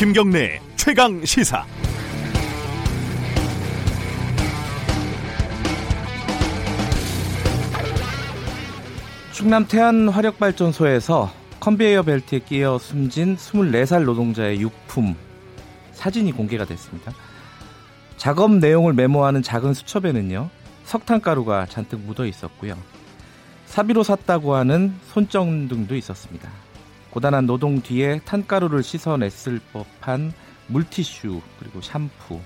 김경래 최강 시사. 충남 태안 화력발전소에서 컨베이어 벨트에 끼어 숨진 24살 노동자의 유품 사진이 공개가 됐습니다. 작업 내용을 메모하는 작은 수첩에는요. 석탄 가루가 잔뜩 묻어 있었고요. 사비로 샀다고 하는 손정 등도 있었습니다. 고단한 노동 뒤에 탄가루를 씻어냈을 법한 물티슈 그리고 샴푸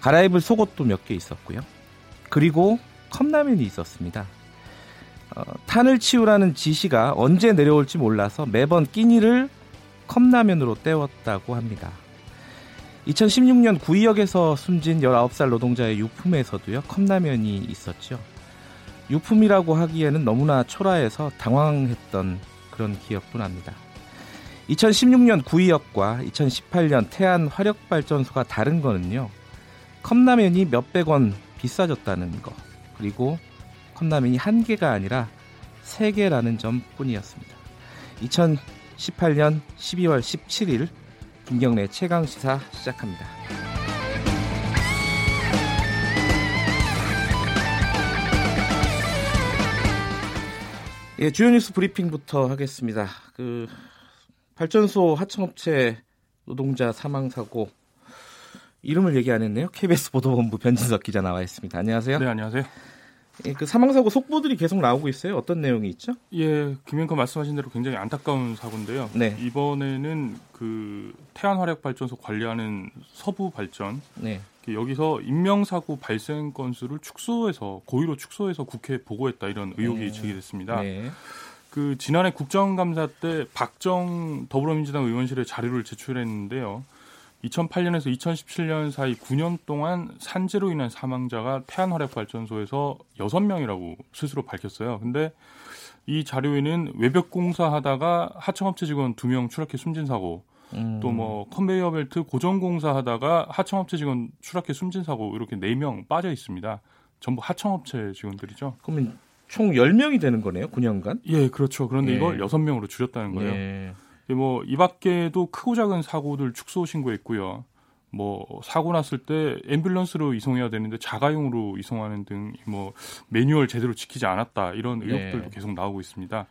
갈아입을 속옷도 몇 개 있었고요. 그리고 컵라면이 있었습니다. 어, 탄을 치우라는 지시가 언제 내려올지 몰라서 매번 끼니를 컵라면으로 때웠다고 합니다. 2016년 구의역에서 숨진 19살 노동자의 유품에서도요, 컵라면이 있었죠. 유품이라고 하기에는 너무나 초라해서 당황했던 그런 기억도 납니다. 2016년 구의역과 2018년 태안 화력발전소가 다른 거는요, 컵라면이 몇백 원 비싸졌다는 거, 그리고 컵라면이 한 개가 아니라 세 개라는 점 뿐이었습니다. 2018년 12월 17일 김경래 최강 시사 시작합니다. 예, 주요 뉴스 브리핑부터 하겠습니다. 그 발전소 하청업체 노동자 사망 사고 이름을 얘기 안 했네요. KBS 보도본부 변진석 기자 나와 있습니다. 안녕하세요. 네, 안녕하세요. 예, 그 사망 사고 속보들이 계속 나오고 있어요. 어떤 내용이 있죠? 예, 김영커 말씀하신 대로 굉장히 안타까운 사고인데요. 네. 이번에는 그 태안 화력 발전소 관리하는 서부 발전 네. 여기서 인명사고 발생 건수를 축소해서 고의로 축소해서 국회에 보고했다 이런 의혹이 네. 제기됐습니다. 네. 그 지난해 국정감사 때 박정 더불어민주당 의원실에 자료를 제출했는데요. 2008년에서 2017년 사이 9년 동안 산재로 인한 사망자가 태안화력발전소에서 6명이라고 스스로 밝혔어요. 근데 이 자료에는 외벽 공사하다가 하청업체 직원 2명 추락해 숨진 사고, 음. 또뭐 컨베이어 벨트 고정 공사하다가 하청업체 직원 추락해 숨진 사고 이렇게 4명 빠져 있습니다. 전부 하청업체 직원들이죠. 그러면 총 10명이 되는 거네요. 9년간. 예, 그렇죠. 그런데 예. 이걸 6명으로 줄였다는 거예요. 예. 뭐이 밖에도 크고 작은 사고들 축소 신고했고요. 뭐 사고 났을 때 앰뷸런스로 이송해야 되는데 자가용으로 이송하는 등 뭐 매뉴얼 제대로 지키지 않았다 이런 의혹들도 네. 계속 나오고 있습니다.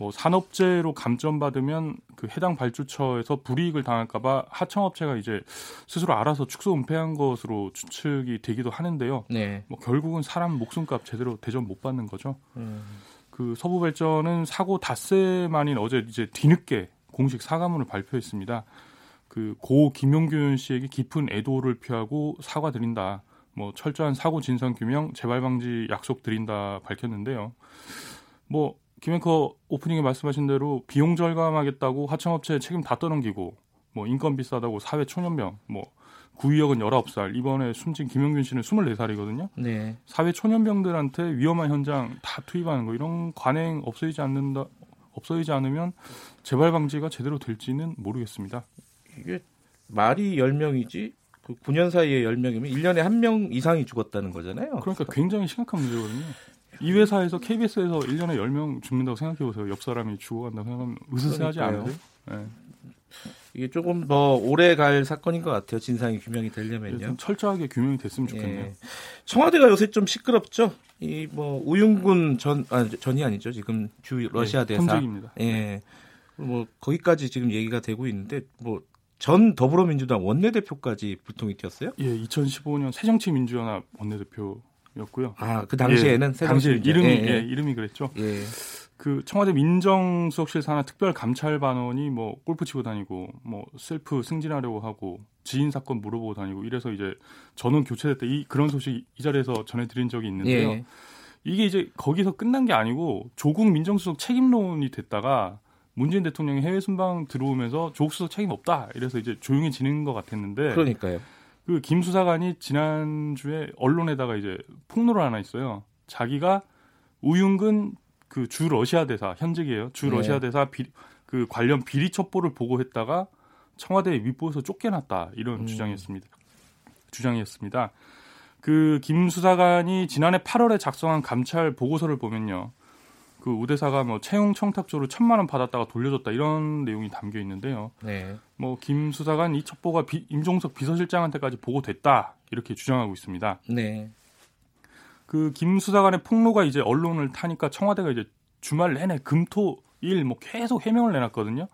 뭐 산업재해로 감점받으면 그 해당 발주처에서 불이익을 당할까봐 하청업체가 이제 스스로 알아서 축소 은폐한 것으로 추측이 되기도 하는데요. 네. 뭐 결국은 사람 목숨값 제대로 대접 못 받는 거죠. 음. 그 서부 발전은 사고 닷새 만인 어제 이제 뒤늦게 공식 사과문을 발표했습니다. 그 고 김용균 씨에게 깊은 애도를 표하고 사과드린다. 뭐 철저한 사고 진상 규명, 재발 방지 약속 드린다 밝혔는데요. 뭐 김앵커 오프닝에 말씀하신 대로 비용 절감하겠다고 하청업체 책임 다 떠넘기고 뭐 인건 비싸다고 사회 초년병, 뭐 구의역은 19살, 이번에 숨진 김용균 씨는 24살이거든요. 네. 사회 초년병들한테 위험한 현장 다 투입하는 거 이런 관행 없어지지 않는다 없어지지 않으면 재발 방지가 제대로 될지는 모르겠습니다. 이게 말이 10명이지 그 9년 사이에 10명이면 1년에 한 명 이상이 죽었다는 거잖아요. 그러니까 굉장히 심각한 문제거든요. 이 회사에서 KBS에서 1년에 10명 죽는다고 생각해 보세요. 옆 사람이 죽어간다고 생각하면 으스스하지 그러니까요. 않으세요? 네. 이게 조금 더 오래 갈 사건인 것 같아요. 진상이 규명이 되려면요. 좀 철저하게 규명이 됐으면 좋겠네요. 예. 청와대가 요새 좀 시끄럽죠. 이 뭐 우윤군 전 아, 전이 아니죠. 지금 주 러시아 네, 대사. 현직입니다. 예. 뭐 거기까지 지금 얘기가 되고 있는데 뭐 전 더불어민주당 원내대표까지 불통이 튀었어요? 예, 2015년 새정치민주연합 원내대표 였고요. 아, 그 당시에는 예, 당시 이름이 예, 예, 예. 이름이 그랬죠. 예. 그 청와대 민정수석실 산하 특별 감찰반원이 뭐 골프 치고 다니고 뭐 셀프 승진하려고 하고 지인 사건 물어보고 다니고 이래서 이제 전원 교체됐다 이 그런 소식 이 자리에서 전해드린 적이 있는데요. 예. 이게 이제 거기서 끝난 게 아니고 조국 민정수석 책임론이 됐다가 문재인 대통령이 해외 순방 들어오면서 조국 수석 책임 없다 이래서 이제 조용해지는 것 같았는데 그러니까요. 그 김 수사관이 지난주에 언론에다가 이제 폭로를 하나 있어요. 자기가 우윤근 그 주 러시아 대사 현직이에요. 주 네. 러시아 대사 비, 그 관련 비리 첩보를 보고했다가 청와대 윗부에서 쫓겨났다 이런 음. 주장이었습니다. 주장이었습니다. 그 김 수사관이 지난해 8월에 작성한 감찰 보고서를 보면요. 그 우대사가 뭐 채용 청탁조로 천만 원 받았다가 돌려줬다 이런 내용이 담겨 있는데요. 네. 뭐김 수사관 이 첩보가 비, 임종석 비서실장한테까지 보고됐다 이렇게 주장하고 있습니다. 네. 그김 수사관의 폭로가 이제 언론을 타니까 청와대가 이제 주말 내내 금토 일 뭐 계속 해명을 내놨거든요.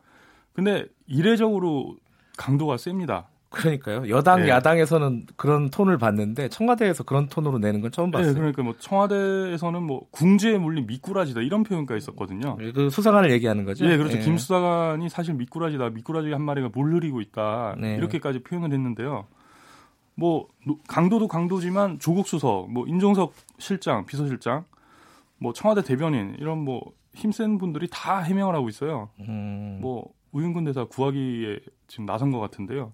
근데 이례적으로 강도가 셉니다. 그러니까요. 여당 네. 야당에서는 그런 톤을 봤는데 청와대에서 그런 톤으로 내는 건 처음 봤어요. 네, 그러니까 뭐 청와대에서는 뭐 궁지에 물린 미꾸라지다 이런 표현까지 있었거든요. 그 수사관을 얘기하는 거죠. 예, 그렇죠. 예. 김 수사관이 사실 미꾸라지다, 미꾸라지 한 마리가 물 흐리고 있다 네. 이렇게까지 표현을 했는데요. 뭐 노- 강도도 강도지만 조국 수석, 뭐 임종석 실장, 비서실장, 뭐 청와대 대변인 이런 뭐 힘센 분들이 다 해명을 하고 있어요. 음, 뭐 우윤근 대사 구하기에 지금 나선 것 같은데요.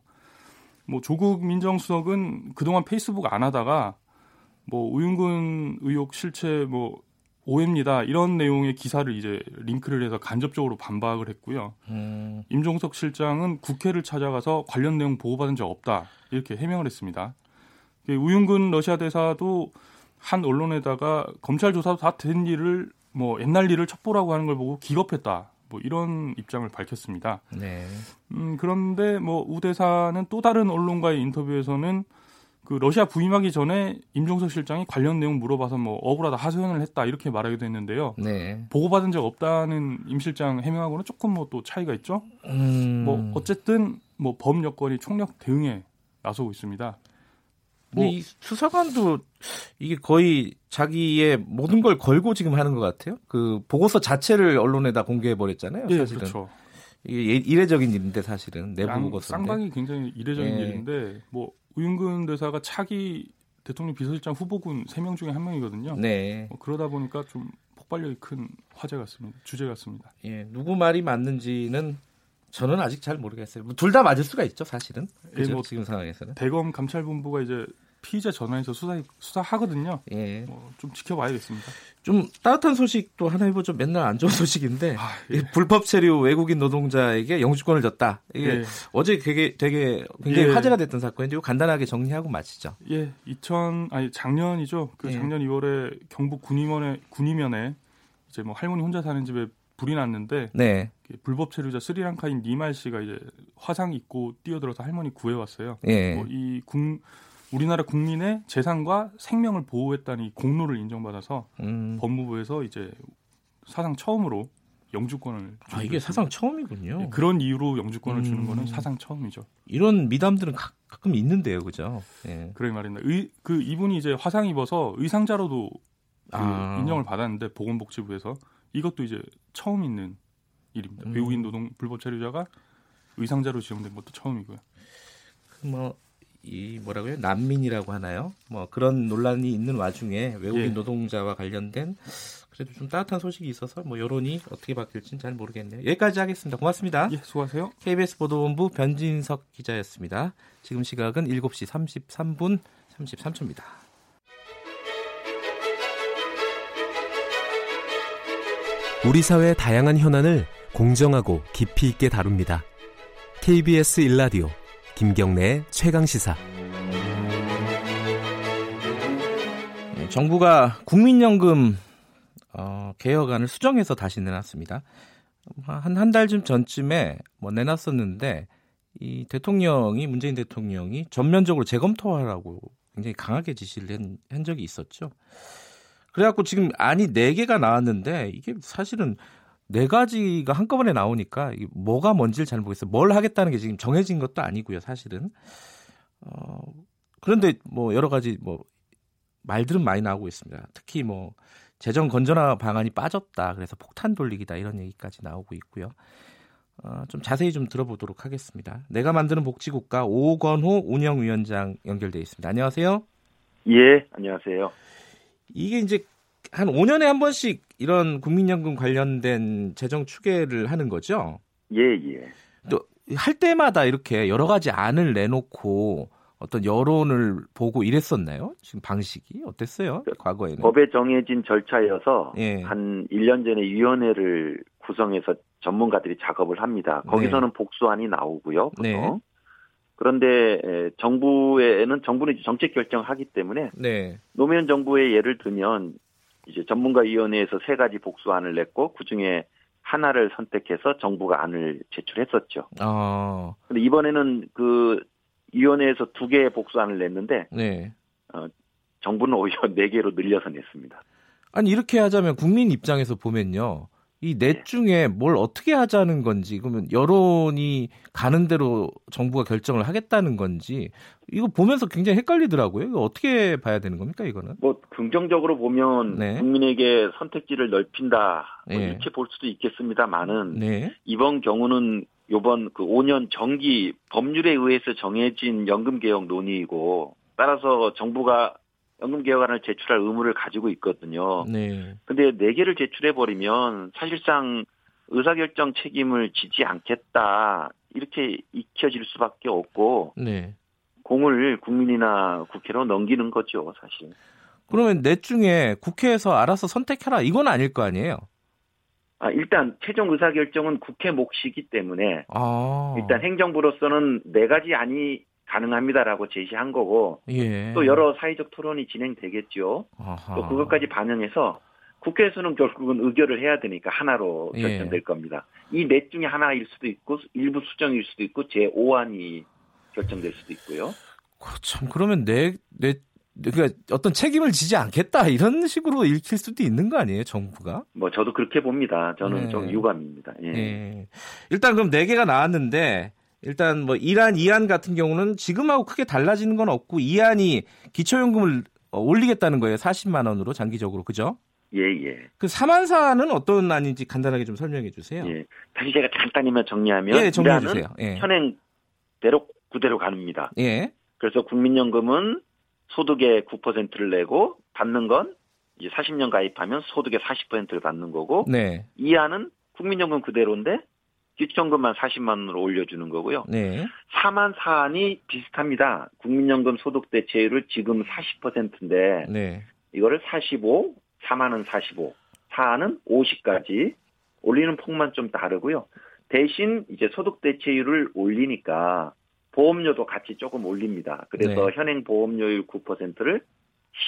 뭐 조국 민정수석은 그동안 페이스북 안 하다가 뭐 우윤근 의혹 실체 뭐 오해입니다 이런 내용의 기사를 이제 링크를 해서 간접적으로 반박을 했고요. 음, 임종석 실장은 국회를 찾아가서 관련 내용 보고받은 적 없다 이렇게 해명을 했습니다. 그 우윤근 러시아 대사도 한 언론에다가 검찰 조사도 다 된 일을 뭐 옛날 일을 첩보라고 하는 걸 보고 기겁했다 뭐 이런 입장을 밝혔습니다. 네. 음, 그런데 뭐 우 대사는 또 다른 언론과의 인터뷰에서는 그 러시아 부임하기 전에 임종석 실장이 관련 내용 물어봐서 뭐 억울하다 하소연을 했다 이렇게 말하기도 했는데요. 네. 보고받은 적 없다는 임 실장 해명하고는 조금 뭐 또 차이가 있죠. 음, 뭐 어쨌든 뭐 범 여건이 총력 대응에 나서고 있습니다. 뭐, 이 수사관도 이게 거의 자기의 모든 걸 걸고 지금 하는 것 같아요. 그 보고서 자체를 언론에다 공개해 버렸잖아요. 예, 사실은 그렇죠. 이게 예- 이례적인 일인데 사실은 내부 양- 보고서인데. 쌍방이 굉장히 이례적인 예. 일인데 뭐 우윤근 대사가 차기 대통령 비서실장 후보군 3명 중에 한 명이거든요. 네. 뭐 그러다 보니까 좀 폭발력이 큰 화제 같습니다. 주제 같습니다. 예, 누구 말이 맞는지는 저는 아직 잘 모르겠어요. 뭐 둘다 맞을 수가 있죠, 사실은. 그죠? 뭐- 지금 상황에서는. 대검 감찰본부가 이제 피의자 전화해서 수사 수사하거든요. 예. 뭐 좀 지켜봐야겠습니다. 좀 따뜻한 소식도 하나 해보죠. 맨날 안 좋은 소식인데 아, 이 불법 체류 외국인 노동자에게 영주권을 줬다. 이게 예. 어제 되게 되게 굉장히 예. 화제가 됐던 사건인데 이거 간단하게 정리하고 마치죠. 예, 2000 아니 작년이죠. 그 예. 작년 2월에 경북 군의면에 군의면에 이제 뭐 할머니 혼자 사는 집에 불이 났는데 네. 불법 체류자 스리랑카인 니말 씨가 이제 화상 입고 뛰어들어서 할머니 구해왔어요. 예. 뭐 이 국, 우리나라 국민의 재산과 생명을 보호했다는 이 공로를 인정받아서 음. 법무부에서 이제 사상 처음으로 영주권을 아, 이게 사상 처음이군요. 예, 그런 이유로 영주권을 주는 음. 거는 사상 처음이죠. 이런 미담들은 가, 끔 있는데요, 그죠? 예. 그러게 말입니다. 의, 그 이분이 이제 화상 입어서 의상자로도 그 아. 인정을 받았는데 보건복지부에서 이것도 이제 처음 있는 일입니다. 음. 외국인 노동 불법 체류자가 의상자로 지정된 것도 처음이고요. 뭐, 이 뭐라고요? 난민이라고 하나요? 뭐 그런 논란이 있는 와중에 외국인 예. 노동자와 관련된 그래도 좀 따뜻한 소식이 있어서 뭐 여론이 어떻게 바뀔지는 잘 모르겠네요. 여기까지 하겠습니다. 고맙습니다. 예, 수고하세요. KBS 보도본부 변진석 기자였습니다. 지금 시각은 7시 33분 33초입니다. 우리 사회의 다양한 현안을 공정하고 깊이 있게 다룹니다. KBS 일라디오 김경래의 최강 시사. 네, 정부가 국민연금 어, 개혁안을 수정해서 다시 내놨습니다. 한 한 달쯤 전쯤에 뭐 내놨었는데 이 대통령이 문재인 대통령이 전면적으로 재검토하라고 굉장히 강하게 지시를 한, 한 적이 있었죠. 그래갖고 지금 안이 네 개가 나왔는데 이게 사실은 네 가지가 한꺼번에 나오니까 뭐가 뭔지를 잘 모르겠어요. 뭘 하겠다는 게 지금 정해진 것도 아니고요, 사실은. 어, 그런데 뭐 여러 가지 뭐 말들은 많이 나오고 있습니다. 특히 뭐 재정 건전화 방안이 빠졌다. 그래서 폭탄 돌리기다 이런 얘기까지 나오고 있고요. 어, 좀 자세히 좀 들어보도록 하겠습니다. 내가 만드는 복지국가 오건호 운영위원장 연결돼 있습니다. 안녕하세요. 예, 안녕하세요. 이게 이제 한 5년에 한 번씩 이런 국민연금 관련된 재정 추계를 하는 거죠. 예, 예. 또 할 때마다 이렇게 여러 가지 안을 내놓고 어떤 여론을 보고 이랬었나요? 지금 방식이 어땠어요? 과거에는? 법에 정해진 절차여서 예. 한 1년 전에 위원회를 구성해서 전문가들이 작업을 합니다. 거기서는 복수안이 나오고요. 보통. 네. 그런데 에, 정부에는 정부는 정책 결정을 하기 때문에 네. 노무현 정부의 예를 들면 이제 전문가위원회에서 세 가지 복수안을 냈고 그 중에 하나를 선택해서 정부가 안을 제출했었죠. 어, 근데 이번에는 그 위원회에서 두 개의 복수안을 냈는데 네. 정부는 오히려 네 개로 늘려서 냈습니다. 아니 이렇게 하자면 국민 입장에서 보면요. 이넷 네. 중에 뭘 어떻게 하자는 건지 그러면 여론이 가는 대로 정부가 결정을 하겠다는 건지 이거 보면서 굉장히 헷갈리더라고요. 이거 어떻게 봐야 되는 겁니까 이거는? 뭐 긍정적으로 보면 네. 국민에게 선택지를 넓힌다 뭐 네. 이렇게 볼 수도 있겠습니다만은 네. 이번 경우는 요번 그 5년 정기 법률에 의해서 정해진 연금 개혁 논의이고 따라서 정부가 연금 개혁안을 제출할 의무를 가지고 있거든요. 네. 근데 네 개를 제출해 버리면 사실상 의사결정 책임을 지지 않겠다 이렇게 익혀질 수밖에 없고 네. 공을 국민이나 국회로 넘기는 거죠 사실. 그러면 넷 중에 국회에서 알아서 선택해라 이건 아닐 거 아니에요? 아 일단 최종 의사결정은 국회 몫이기 때문에 아. 일단 행정부로서는 네 가지 안이 가능합니다라고 제시한 거고 예. 또 여러 사회적 토론이 진행되겠죠. 아하. 또 그것까지 반영해서 국회에서는 결국은 의결을 해야 되니까 하나로 예. 결정될 겁니다. 이 넷 중에 하나일 수도 있고 일부 수정일 수도 있고 제 5안이 결정될 수도 있고요. 그참 그러면 내 내 그러니까 어떤 책임을 지지 않겠다 이런 식으로 읽힐 수도 있는 거 아니에요 정부가? 뭐 저도 그렇게 봅니다. 저는 네. 좀 유감입니다. 예. 예. 일단 그럼 네 개가 나왔는데 일단 뭐 1안, 2안 같은 경우는 지금하고 크게 달라지는 건 없고 2안이 기초연금을 어, 올리겠다는 거예요. 40만 원으로 장기적으로. 그죠? 예, 예. 그 4만 4는 어떤 안인지 간단하게 좀 설명해 주세요. 예. 다시 제가 간단히만 정리하면 예, 정리해 주세요. 예. 현행대로 그대로 갑니다. 예. 그래서 국민연금은 소득의 9%를 내고 받는 건 이제 40년 가입하면 소득의 40%를 받는 거고 네. 이 안은 국민연금 그대로인데 기초연금만 40만 원으로 올려주는 거고요. 네. 4만 4안이 비슷합니다. 국민연금 소득 대체율을 지금 40%인데 네. 이거를 45, 4만은 45, 4안은 50까지 올리는 폭만 좀 다르고요. 대신 이제 소득 대체율을 올리니까 보험료도 같이 조금 올립니다. 그래서 네. 현행 보험료율 9%를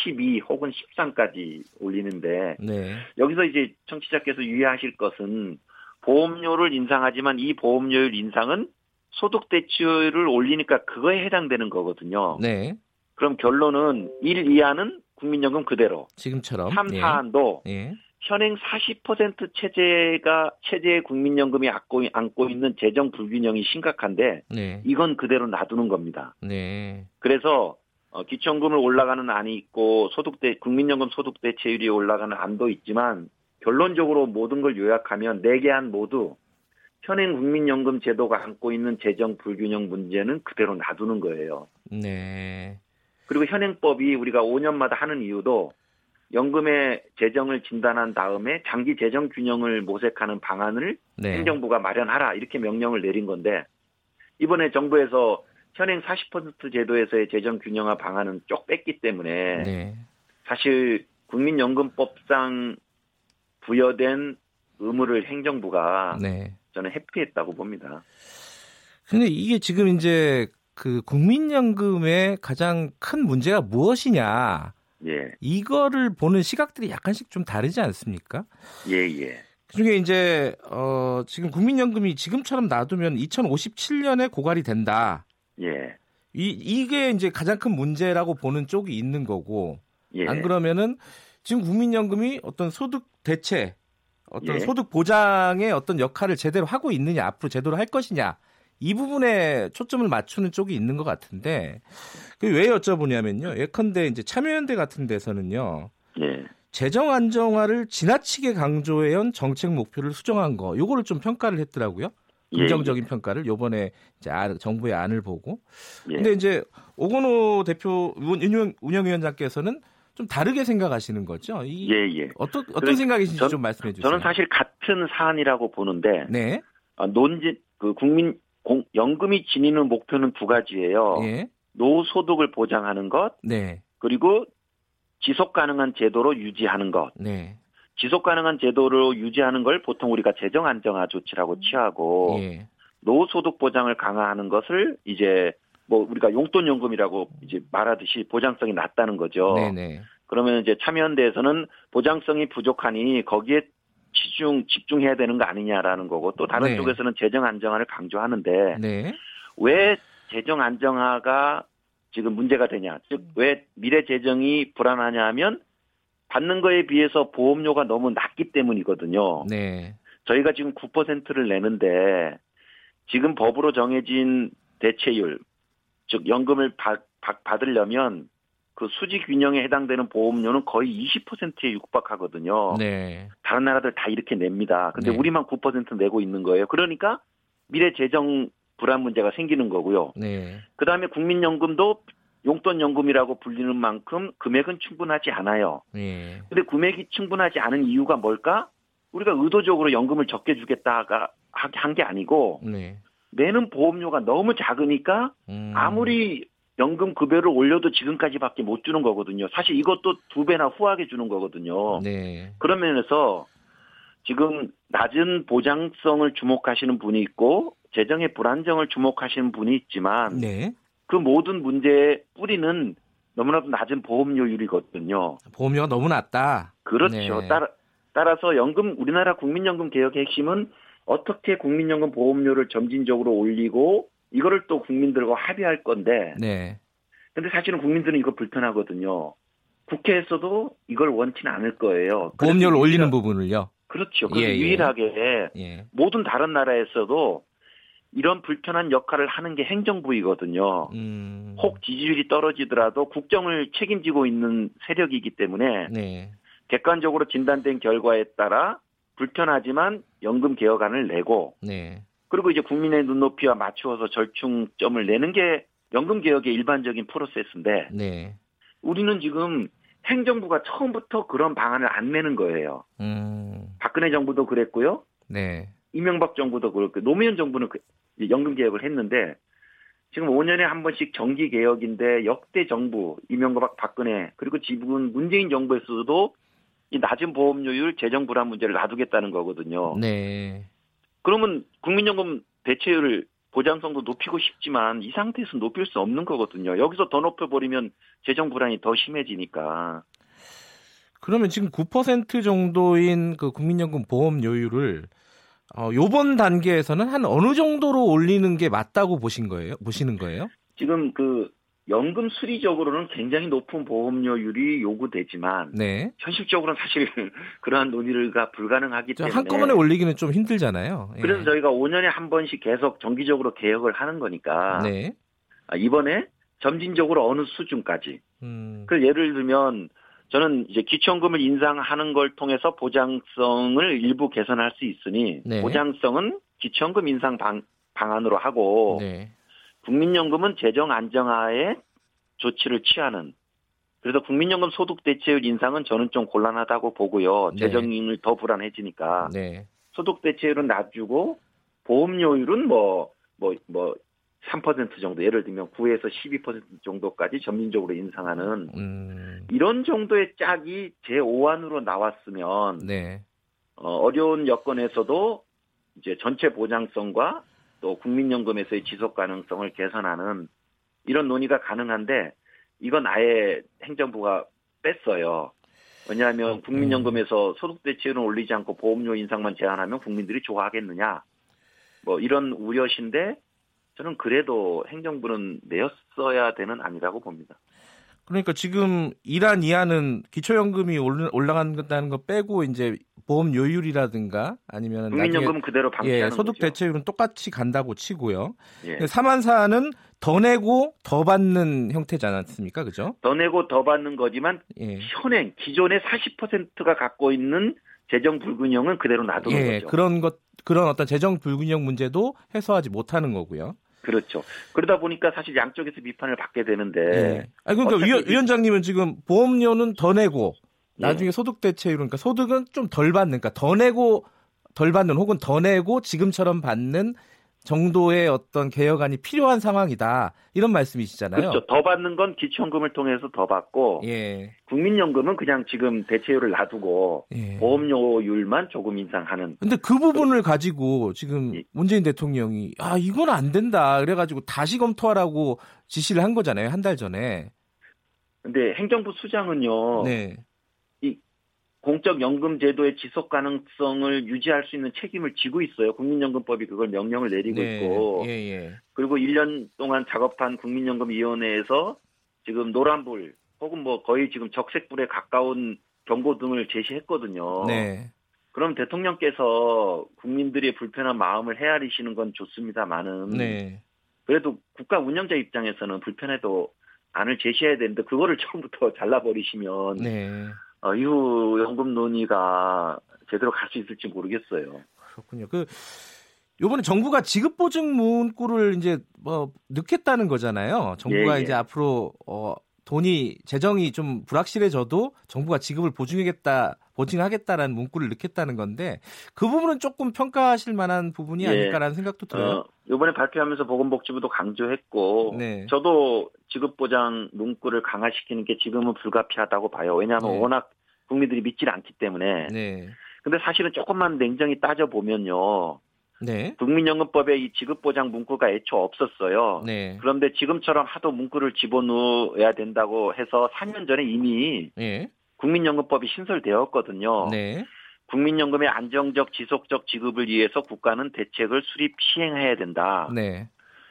12 혹은 13까지 올리는데 네. 여기서 이제 청취자께서 유의하실 것은 보험료를 인상하지만 이 보험료율 인상은 소득 대체율을 올리니까 그거에 해당되는 거거든요. 네. 그럼 결론은 1, 2안은 국민연금 그대로, 지금처럼 3, 예. 4안도 예. 현행 40% 체제가 체제의 국민연금이 안고, 안고 있는 재정 불균형이 심각한데 네. 이건 그대로 놔두는 겁니다. 네. 그래서 어, 기초연금을 올라가는 안이 있고 소득대 국민연금 소득 대체율이 올라가는 안도 있지만 결론적으로 모든 걸 요약하면 네 개안 모두 현행 국민연금 제도가 안고 있는 재정 불균형 문제는 그대로 놔두는 거예요. 네. 그리고 현행법이 우리가 5년마다 하는 이유도 연금의 재정을 진단한 다음에 장기 재정 균형을 모색하는 방안을 네. 행정부가 마련하라 이렇게 명령을 내린 건데 이번에 정부에서 현행 40% 제도에서의 재정 균형화 방안은 쪽 뺐기 때문에 네. 사실 국민연금법상 부여된 의무를 행정부가 네. 저는 회피했다고 봅니다. 근데 이게 지금 이제 그 국민연금의 가장 큰 문제가 무엇이냐 예, 이거를 보는 시각들이 약간씩 좀 다르지 않습니까? 예, 예, 그중에 이제 어 지금 국민연금이 지금처럼 놔두면 2057년에 고갈이 된다. 예, 이 이게 이제 가장 큰 문제라고 보는 쪽이 있는 거고 예. 안 그러면은 지금 국민연금이 어떤 소득 대체 어떤 예. 소득 보장의 어떤 역할을 제대로 하고 있느냐 앞으로 제대로 할 것이냐 이 부분에 초점을 맞추는 쪽이 있는 것 같은데 그왜 여쭤보냐면요. 예컨대 이제 참여연대 같은 데서는요. 예, 재정 안정화를 지나치게 강조해온 정책 목표를 수정한 거 요거를 좀 평가를 했더라고요. 예, 긍정적인 평가를 요번에 이제 안- 정부의 안을 보고. 예. 근데 이제 오건호 대표 운영 운영위원장께서는 좀 다르게 생각하시는 거죠 이 예, 예. 어떤 어떤 그래, 생각이신지 전- 좀 말씀해 주세요 저는 사실 같은 사안이라고 보는데 네 아, 논지 그 국민 공, 연금이 지니는 목표는 두 가지예요. 예. 노소득을 보장하는 것 네. 그리고 지속 가능한 제도로 유지하는 것. 네. 지속 가능한 제도로 유지하는 걸 보통 우리가 재정 안정화 조치라고 취하고 예. 노소득 보장을 강화하는 것을 이제 뭐 우리가 용돈 연금이라고 이제 말하듯이 보장성이 낮다는 거죠. 네네. 그러면 이제 참여연대에서는 보장성이 부족하니 거기에 집중 집중해야 되는 거 아니냐라는 거고 또 다른 네. 쪽에서는 재정 안정화를 강조하는데 네. 왜 재정 안정화가 지금 문제가 되냐? 즉 왜 미래 재정이 불안하냐 하면 받는 거에 비해서 보험료가 너무 낮기 때문이거든요. 네. 저희가 지금 9%를 내는데 지금 법으로 정해진 대체율, 즉 연금을 받, 으려면 그 수지 균형에 해당되는 보험료는 거의 20%에 육박하거든요. 네. 다른 나라들 다 이렇게 냅니다. 근데 네. 우리만 9% 내고 있는 거예요. 그러니까 미래 재정 불안 문제가 생기는 거고요. 네. 그 다음에 국민연금도 용돈 연금이라고 불리는 만큼 금액은 충분하지 않아요. 네. 근데 금액이 충분하지 않은 이유가 뭘까? 우리가 의도적으로 연금을 적게 주겠다가 한 게 아니고 네. 내는 보험료가 너무 작으니까 음. 아무리 연금 급여를 올려도 지금까지밖에 못 주는 거거든요. 사실 이것도 두 배나 후하게 주는 거거든요. 네. 그런 면에서 지금 낮은 보장성을 주목하시는 분이 있고 재정의 불안정을 주목하시는 분이 있지만 네. 그 모든 문제의 뿌리는 너무나도 낮은 보험료율이거든요. 보험료가 너무 낮다. 그렇죠. 네. 따라, 따라서 연금 우리나라 국민연금 개혁의 핵심은 어떻게 국민연금 보험료를 점진적으로 올리고 이거를 또 국민들과 합의할 건데 네. 근데 사실은 국민들은 이거 불편하거든요. 국회에서도 이걸 원치는 않을 거예요. 보험료를 올리는 부분을요. 그렇죠. 그래서 예, 예. 유일하게 예. 모든 다른 나라에서도 이런 불편한 역할을 하는 게 행정부이거든요. 음. 혹 지지율이 떨어지더라도 국정을 책임지고 있는 세력이기 때문에 네. 객관적으로 진단된 결과에 따라 불편하지만 연금 개혁안을 내고 네. 그리고 이제 국민의 눈높이와 맞추어서 절충점을 내는 게 연금 개혁의 일반적인 프로세스인데 네. 우리는 지금 행정부가 처음부터 그런 방안을 안 내는 거예요. 음. 박근혜 정부도 그랬고요. 네. 이명박 정부도 그렇고 노무현 정부는 그 연금 개혁을 했는데 지금 5년에 한 번씩 정기 개혁인데 역대 정부 이명박 박근혜 그리고 지금 문재인 정부에서도 이 낮은 보험료율 재정 불안 문제를 놔두겠다는 거거든요. 네. 그러면 국민연금 대체율을 보장성도 높이고 싶지만 이 상태에서 높일 수 없는 거거든요. 여기서 더 높여버리면 재정 불안이 더 심해지니까. 그러면 지금 9% 정도인 그 국민연금 보험료율을 어, 요번 단계에서는 한 어느 정도로 올리는 게 맞다고 보신 거예요? 보시는 거예요? 지금 그 연금 수리적으로는 굉장히 높은 보험료율이 요구되지만 네. 현실적으로는 사실 그러한 논의가 불가능하기 저 때문에 한꺼번에 올리기는 좀 힘들잖아요. 예. 그래서 저희가 5년에 한 번씩 계속 정기적으로 개혁을 하는 거니까 네. 아, 이번에 점진적으로 어느 수준까지 음. 그 예를 들면 저는 이제 기초연금을 인상하는 걸 통해서 보장성을 일부 개선할 수 있으니 네. 보장성은 기초연금 인상 방, 방안으로 하고 네. 국민연금은 재정 안정화에 조치를 취하는 그래서 국민연금 소득 대체율 인상은 저는 좀 곤란하다고 보고요. 네. 재정을 더 불안해지니까 네. 소득 대체율은 낮추고 보험료율은 뭐 뭐 뭐 3% 정도 예를 들면 9에서 12% 정도까지 점진적으로 인상하는 음. 이런 정도의 짝이 제 5안으로 나왔으면 네. 어, 려운 여건에서도 이제 전체 보장성과 또 국민연금에서의 지속 가능성을 개선하는 이런 논의가 가능한데 이건 아예 행정부가 뺐어요. 왜냐하면 국민연금에서 소득 대체율은 올리지 않고 보험료 인상만 제한하면 국민들이 좋아하겠느냐. 뭐 이런 우려신데 저는 그래도 행정부는 내었어야 되는 아니라고 봅니다. 그러니까 지금 이란 이하는 기초연금이 올- 올라간다는 거 빼고 이제 보험료율이라든가 아니면 국민연금은 그대로 예, 소득. 대체율은 똑같이 간다고 치고요. 예. 4만4는 더 내고 더 받는 형태지 않았습니까? 그죠? 더 내고 더 받는 거지만 예. 현행 기존의 40%가 갖고 있는 재정 불균형은 그대로 놔두는 예, 거죠. 그런 것 그런 어떤 재정 불균형 문제도 해소하지 못하는 거고요. 그렇죠. 그러다 보니까 사실 양쪽에서 비판을 받게 되는데 예. 아 그러니까 위원, 이- 위원 장님은 지금 보험료는 더 내고 예. 나중에 소득 대체율 그러니까 소득은 좀 덜 받는 그러니까 더 내고 덜 받는 혹은 더 내고 지금처럼 받는 정도의 어떤 개혁안이 필요한 상황이다. 이런 말씀이시잖아요. 그렇죠. 더 받는 건 기초연금을 통해서 더 받고 예. 국민연금은 그냥 지금 대체율을 놔두고 예. 보험료율만 조금 인상하는 근데 그 부분을 가지고 지금 예. 문재인 대통령이 아 이건 안 된다 그래가지고 다시 검토하라고 지시를 한 거잖아요 한 달 전에 근데 행정부 수장은요. 네. 공적 연금 제도의 지속 가능성을 유지할 수 있는 책임을 지고 있어요. 국민연금법이 그걸 명령을 내리고 네. 있고 예, 예. 그리고 1년 동안 작업한 국민연금위원회에서 지금 노란불 혹은 뭐 거의 지금 적색불에 가까운 경고 등을 제시했거든요. 네. 그럼 대통령께서 국민들의 불편한 마음을 헤아리시는 건 좋습니다만은 네. 그래도 국가 운영자 입장에서는 불편해도 안을 제시해야 되는데 그거를 처음부터 잘라버리시면 네. 어, 이후 연금 논의가 제대로 갈 수 있을지 모르겠어요. 그렇군요. 그 요번에 정부가 지급 보증 문구를 이제 뭐 넣겠다는 거잖아요. 정부가 예, 예. 이제 앞으로 어 돈이 재정이 좀 불확실해져도 정부가 지급을 보증하겠다 보증하겠다라는 문구를 넣겠다는 건데 그 부분은 조금 평가하실 만한 부분이 예. 아닐까라는 생각도 들어요. 어, 이번에 발표하면서 보건복지부도 강조했고 네. 저도 지급 보장 문구를 강화시키는 게 지금은 불가피하다고 봐요. 왜냐하면 네. 워낙 국민들이 믿질 않기 때문에. 네. 근데 사실은 조금만 냉정히 따져 보면요. 네. 국민연금법에 이 지급보장 문구가 애초 없었어요. 네. 그런데 지금처럼 하도 문구를 집어넣어야 된다고 해서 4년 전에 이미 예. 국민연금법이 신설되었거든요. 네. 국민연금의 안정적 지속적 지급을 위해서 국가는 대책을 수립 시행해야 된다. 네.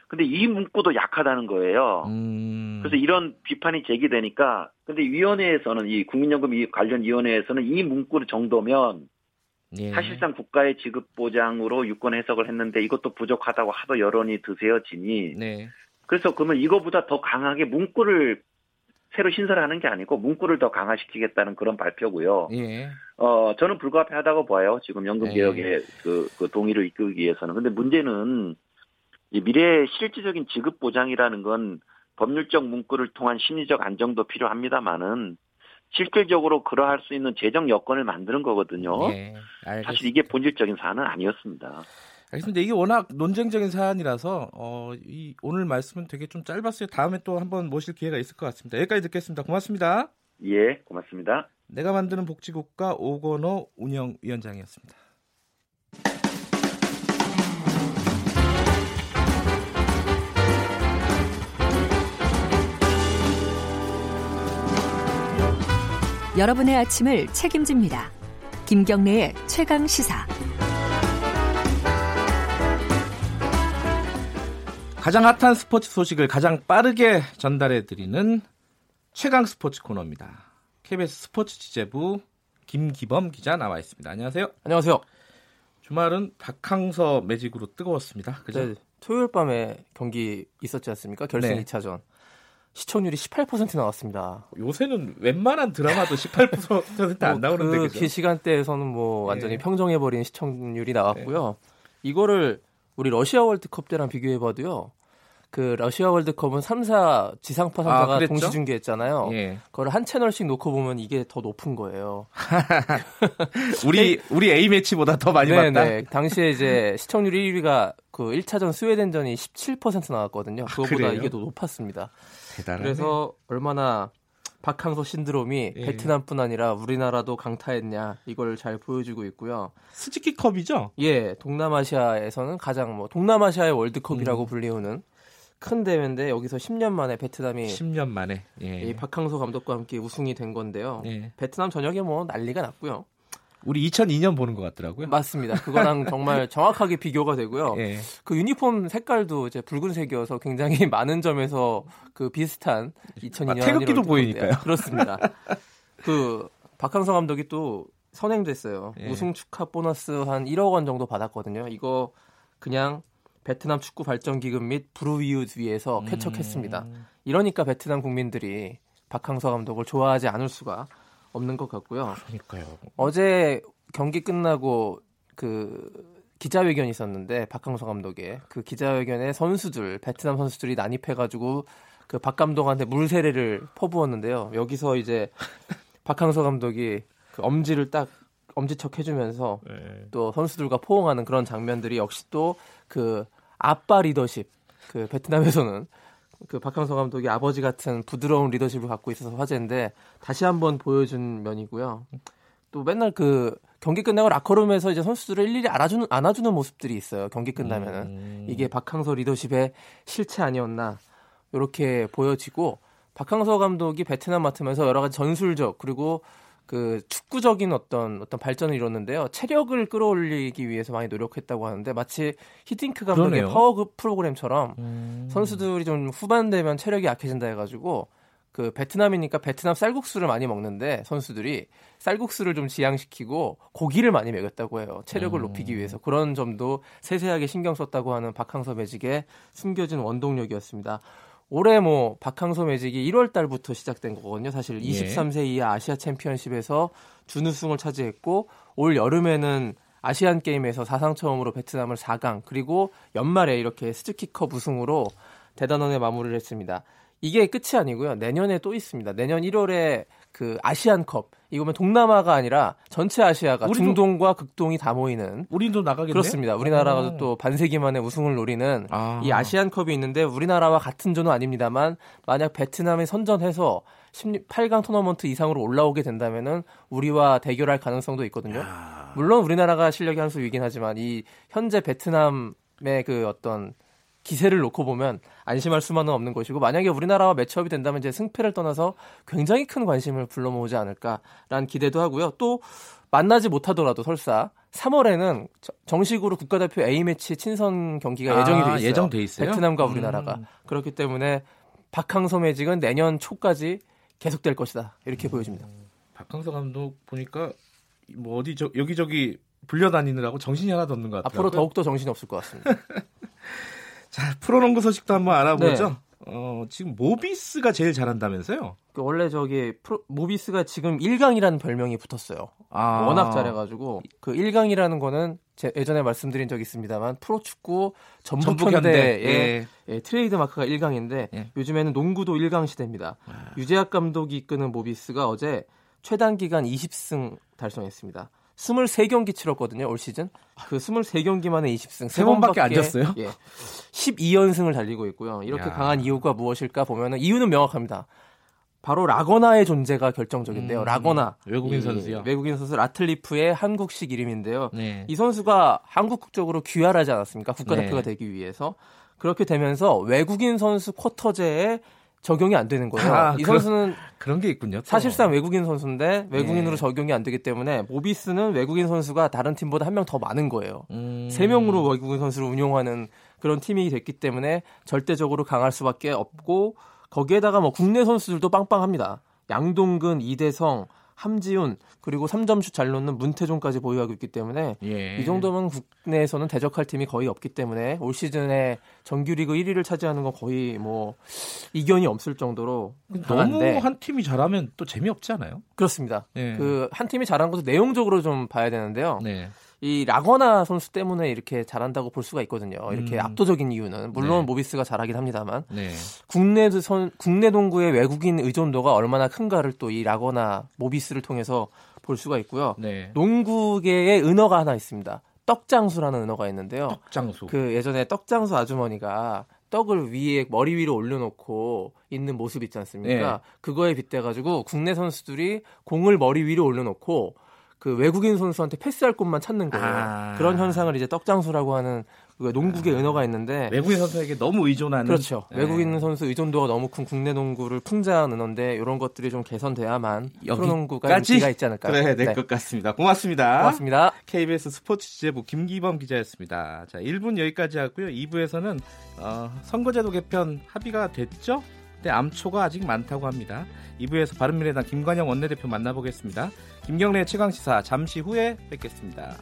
근데 이 문구도 약하다는 거예요. 음. 그래서 이런 비판이 제기되니까 근데 위원회에서는 이 국민연금 이 관련 위원회에서는 이 문구 정도면 예. 사실상 국가의 지급 보장으로 유권 해석을 했는데 이것도 부족하다고 하도 여론이 드세어지니 네. 그래서 그러면 이거보다 더 강하게 문구를 새로 신설하는 게 아니고 문구를 더 강화시키겠다는 그런 발표고요. 예. 어 저는 불가피하다고 봐요. 지금 연금 네. 개혁의 그, 그 동의를 이끌기 위해서는. 근데 문제는 이 미래의 실질적인 지급 보장이라는 건 법률적 문구를 통한 심리적 안정도 필요합니다만은 실질적으로 그러할 수 있는 재정 여건을 만드는 거거든요. 예. 알겠습니다. 사실 이게 본질적인 사안은 아니었습니다. 알겠습니다. 이게 워낙 논쟁적인 사안이라서 어, 이 오늘 말씀은 되게 좀 짧았어요. 다음에 또 한번 모실 기회가 있을 것 같습니다. 여기까지 듣겠습니다. 고맙습니다. 예, 고맙습니다. 내가 만드는 복지국가 오건호 운영위원장이었습니다. 여러분의 아침을 책임집니다. 김경래의 최강 시사. 가장 핫한 스포츠 소식을 가장 빠르게 전달해 드리는 최강 스포츠 코너입니다. KBS 스포츠 취재부 김기범 기자 나와 있습니다. 안녕하세요. 안녕하세요. 주말은 박항서 매직으로 뜨거웠습니다. 그죠? 네, 토요일 밤에 경기 있었지 않습니까? 결승 네. 2차전. 시청률이 18% 나왔습니다. 요새는 웬만한 드라마도 18%안 나오는데 그? 그 시간대에서는 뭐 완전히 예. 평정해버린 시청률이 나왔고요. 이거를 우리 러시아 월드컵 때랑 비교해봐도요. 그 러시아 월드컵은 3사 지상파 아, 상사가 그랬죠? 동시 중계했잖아요. 예. 그걸 한 채널씩 놓고 보면 이게 더 높은 거예요. 우리 우리 A 매치보다 더 많이 봤다. 네네. 당시에 이제 시청률 1위가 그 1차전 스웨덴전이 17% 나왔거든요. 그거보다 그래요? 이게 더 높았습니다. 대단하네. 그래서 얼마나 박항서 신드롬이 예. 베트남뿐 아니라 우리나라도 강타했냐 이걸 잘 보여주고 있고요. 스즈키 컵이죠? 예, 동남아시아에서는 가장 뭐 동남아시아의 월드컵이라고 음. 불리우는 큰 대회인데 여기서 10년 만에 베트남이 10년 만에. 예. 이 박항서 감독과 함께 우승이 된 건데요. 예. 베트남 전역에 뭐 난리가 났고요. 우리 2002년 보는 것 같더라고요. 맞습니다. 그거랑 정말 정확하게 비교가 되고요. 예. 그 유니폼 색깔도 이제 붉은색이어서 굉장히 많은 점에서 그 비슷한 2002년 아, 태극기도 보이니까요. 때. 그렇습니다. 그 박항서 감독이 또 선행됐어요. 예. 우승 축하 보너스 한 1억 원 정도 받았거든요. 이거 그냥 베트남 축구 발전 기금 및 브루위우드 위에서 음. 쾌척했습니다. 이러니까 베트남 국민들이 박항서 감독을 좋아하지 않을 수가 없는 것 같고요. 그러니까요. 어제 경기 끝나고 그 기자회견이 있었는데 박항서 감독의 그 기자회견에 선수들 베트남 선수들이 난입해가지고 그 박 감독한테 물세례를 퍼부었는데요. 여기서 이제 박항서 감독이 그 엄지를 딱 엄지척 해주면서 예. 또 선수들과 포옹하는 그런 장면들이 역시 또 그 아빠 리더십 그 베트남에서는 그 박항서 감독이 아버지 같은 부드러운 리더십을 갖고 있어서 화제인데 다시 한번 보여준 면이고요. 또 맨날 그 경기 끝나고 라커룸에서 이제 선수들을 일일이 알아주는 안아주는 모습들이 있어요. 경기 끝나면은 음. 이게 박항서 리더십의 실체 아니었나 이렇게 보여지고 박항서 감독이 베트남 맡으면서 여러 가지 전술적 그리고 그 축구적인 어떤 어떤 발전을 이뤘는데요. 체력을 끌어올리기 위해서 많이 노력했다고 하는데 마치 히딩크 감독의 그러네요. 파워 프로그램처럼 음. 선수들이 좀 후반 되면 체력이 약해진다 해가지고 그 베트남이니까 베트남 쌀국수를 많이 먹는데 선수들이 쌀국수를 좀 지양시키고 고기를 많이 먹였다고 해요. 체력을 음. 높이기 위해서 그런 점도 세세하게 신경 썼다고 하는 박항서 매직의 숨겨진 원동력이었습니다. 올해 뭐 박항서 매직이 1월 달부터 시작된 거거든요. 사실 예. 23세 이하 아시아 챔피언십에서 준우승을 차지했고 올 여름에는 아시안 게임에서 사상 처음으로 베트남을 4강 그리고 연말에 이렇게 스즈키컵 우승으로 대단원의 마무리를 했습니다. 이게 끝이 아니고요. 내년에 또 있습니다. 내년 1월에 그 아시안컵 이거면 동남아가 아니라 전체 아시아가 우리도- 중동과 극동이 다 모이는 우리도 나가겠네요. 그렇습니다. 우리나라가 어. 또 반세기 만에 우승을 노리는 아. 이 아시안컵이 있는데 우리나라와 같은 조는 아닙니다만 만약 베트남이 선전해서 16, 8강 토너먼트 이상으로 올라오게 된다면은 우리와 대결할 가능성도 있거든요. 물론 우리나라가 실력이 한수 위긴 하지만 이 현재 베트남의 그 어떤 기세를 놓고 보면 안심할 수만은 없는 것이고 만약에 우리나라와 매치업이 된다면 이제 승패를 떠나서 굉장히 큰 관심을 불러 모으지 않을까라는 기대도 하고요. 또 만나지 못하더라도 설사 3월에는 정식으로 국가대표 A매치 친선 경기가 예정이 돼 아, 있어요. 예정돼 있어요? 베트남과 음. 우리나라가. 그렇기 때문에 박항서 매직은 내년 초까지 계속될 것이다. 이렇게 보여집니다. 박항서 감독 보니까 뭐 어디 저 여기저기 불려다니느라고 정신이 하나도 없는 것 같아요. 앞으로 더욱더 정신이 없을 것 같습니다. 자 프로농구 소식도 한번 알아보죠. 네. 어, 지금 모비스가 제일 잘한다면서요? 그 원래 저기 프로, 모비스가 지금 1강이라는 별명이 붙었어요. 아, 워낙 잘해가지고 그 1강이라는 거는 제 예전에 말씀드린 적이 있습니다.만 프로축구 전북 전북 현대. 현대의 예. 예, 트레이드 마크가 1강인데 예. 요즘에는 농구도 1강 시대입니다. 유재학 감독이 이끄는 모비스가 어제 최단 기간 20승 달성했습니다. 23경기 치렀거든요, 올 시즌. 그 23경기 만에 20승. 세 번밖에 안 졌어요? 예. 12연승을 달리고 있고요. 이렇게 야. 강한 이유가 무엇일까 보면은 이유는 명확합니다. 바로 라건아의 존재가 결정적인데요. 음, 라건아. 외국인 이 선수요? 외국인 선수 라틀리프의 한국식 이름인데요. 네. 이 선수가 한국 국적으로 귀화하지 않았습니까? 국가대표가 네. 되기 위해서. 그렇게 되면서 외국인 선수 쿼터제에 적용이 안 되는 거예요. 아, 이 그런- 선수는 그런 게 있군요. 또. 사실상 외국인 선수인데 외국인으로 네. 적용이 안 되기 때문에 모비스는 외국인 선수가 다른 팀보다 한 명 더 많은 거예요. 음, 세 명으로 외국인 선수를 운용하는 그런 팀이 됐기 때문에 절대적으로 강할 수밖에 없고 거기에다가 뭐 국내 선수들도 빵빵합니다. 양동근, 이대성, 함지훈 그리고 3점슛 잘 넣는 문태종까지 보유하고 있기 때문에 예. 이 정도면 국내에서는 대적할 팀이 거의 없기 때문에 올 시즌에 정규리그 1위를 차지하는 건 거의 뭐 이견이 없을 정도로 너무 강한데 한 팀이 잘하면 또 재미없지 않아요? 그렇습니다. 예. 그한 팀이 잘한 것도 내용적으로 좀 봐야 되는데요. 네. 이 라거나 선수 때문에 이렇게 잘한다고 볼 수가 있거든요. 이렇게 음. 압도적인 이유는 물론 네. 모비스가 잘하긴 합니다만 네. 국내 선 국내 농구의 외국인 의존도가 얼마나 큰가를 또 이 라거나 모비스를 통해서 볼 수가 있고요. 네. 농구계의 은어가 하나 있습니다. 떡장수라는 은어가 있는데요. 장수. 그 예전에 떡장수 아주머니가 떡을 위에 머리 위로 올려놓고 있는 모습 있지 않습니까? 네. 그거에 빗대 가지고 국내 선수들이 공을 머리 위로 올려놓고 그 외국인 선수한테 패스할 곳만 찾는 거예요. 아. 그런 현상을 이제 떡장수라고 하는 그 농구계 은어가 있는데 외국인 선수에게 너무 의존하는 그렇죠. 네. 외국인 선수 의존도가 너무 큰 국내 농구를 풍자한 은어인데 이런 것들이 좀 개선돼야만 프로농구가 인기가 있지 않을까. 그래야 될것 같습니다. 고맙습니다. 고맙습니다. KBS 스포츠 취재부 김기범 기자였습니다. 자, 1분 여기까지 하고요. 2부에서는 어, 선거제도 개편 합의가 됐죠? 근데 암초가 아직 많다고 합니다. 2부에서 바른미래당 김관영 원내대표 만나보겠습니다. 김경래 최강시사 잠시 후에 뵙겠습니다.